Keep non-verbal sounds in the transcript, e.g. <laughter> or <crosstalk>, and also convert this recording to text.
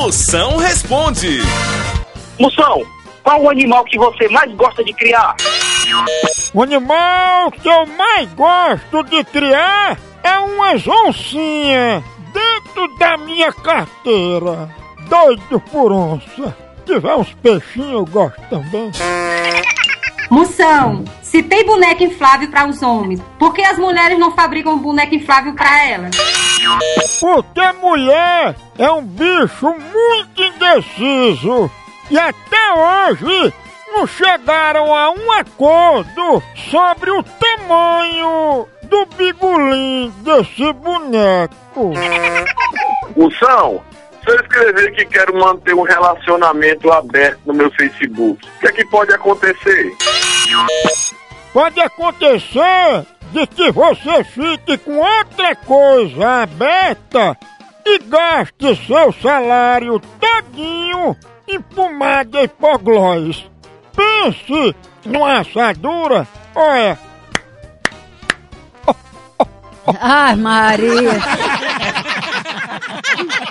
Moção responde. Moção, qual o animal que você mais gosta de criar? O animal que eu mais gosto de criar é uma oncinha dentro da minha carteira. Doido por onça. Se tiver uns peixinhos eu gosto também. Moção, se tem boneca inflável para os homens, por que as mulheres não fabricam boneca inflável para elas? Porque mulher é um bicho muito indeciso. E até hoje não chegaram a um acordo sobre o tamanho do bigolim desse boneco. Moção, se eu escrever que quero manter um relacionamento aberto no meu Facebook, o que é que pode acontecer? Pode acontecer de que você fique com outra coisa aberta e gaste seu salário todinho em pomada hipoglós. Pense numa assadura, olha, Ai, Maria. <laughs>